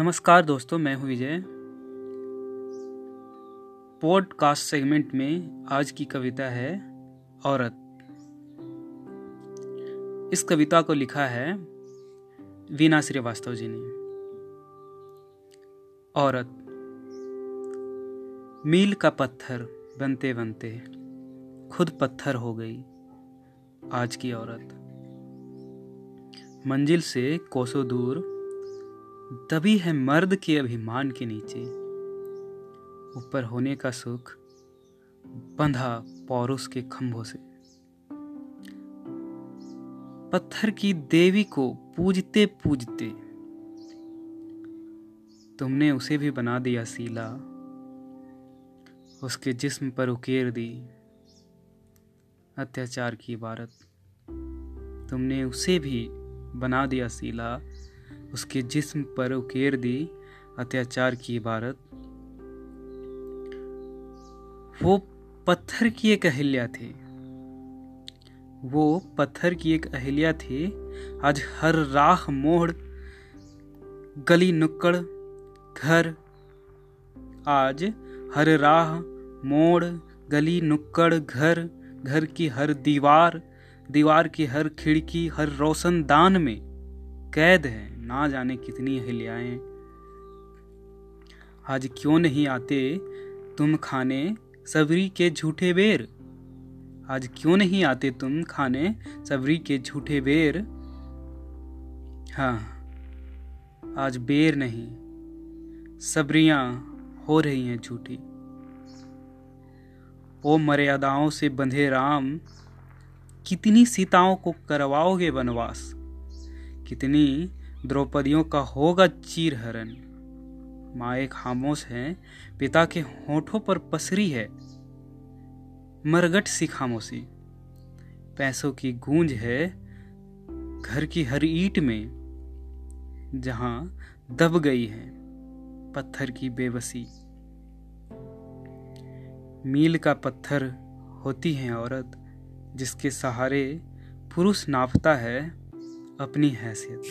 नमस्कार दोस्तों, मैं हूँ विजय। पॉडकास्ट सेगमेंट में आज की कविता है, औरत। इस कविता को लिखा है वीना श्रीवास्तव जी ने। औरत, मील का पत्थर बनते बनते खुद पत्थर हो गई आज की औरत। मंजिल से कोसों दूर दबी है मर्द के अभिमान के नीचे। ऊपर होने का सुख बंधा पौरुष के खंभों से। पत्थर की देवी को पूजते पूजते तुमने उसे भी बना दिया सीला। उसके जिस्म पर उकेर दी अत्याचार की इबारत। तुमने उसे भी बना दिया सीला। उसके जिस्म पर उकेर दी, अत्याचार की इबारत। वो पत्थर की एक अहिल्या थी। वो पत्थर की एक अहिल्या थी। आज हर राह मोड़, गली नुक्कड़, घर। आज हर राह मोड़, गली नुक्कड़, घर। घर की हर दीवार दीवार की हर खिड़की, हर रोशनदान में। कैद है, ना जाने कितनी अहिल्याएँ। आज क्यों नहीं आते तुम खाने सबरी के झूठे बेर? आज क्यों नहीं आते तुम खाने सबरी के झूठे बेर? हाँ आज बेर नहीं, सबरियाँ हो रही हैं झूठी। ओ मर्यादाओं से बंधे राम, कितनी सीताओं को करवाओगे वनवास? कितनी द्रौपदियों का होगा चीर हरण। माँ एक खामोश है, पिता के होठों पर पसरी है। मरगट सी खामोशी। पैसों की गूंज है घर की हर ईट में, जहाँ दब गई है पत्थर की बेबसी। मील का पत्थर होती है औरत, जिसके सहारे पुरुष नापता है अपनी हैसियत।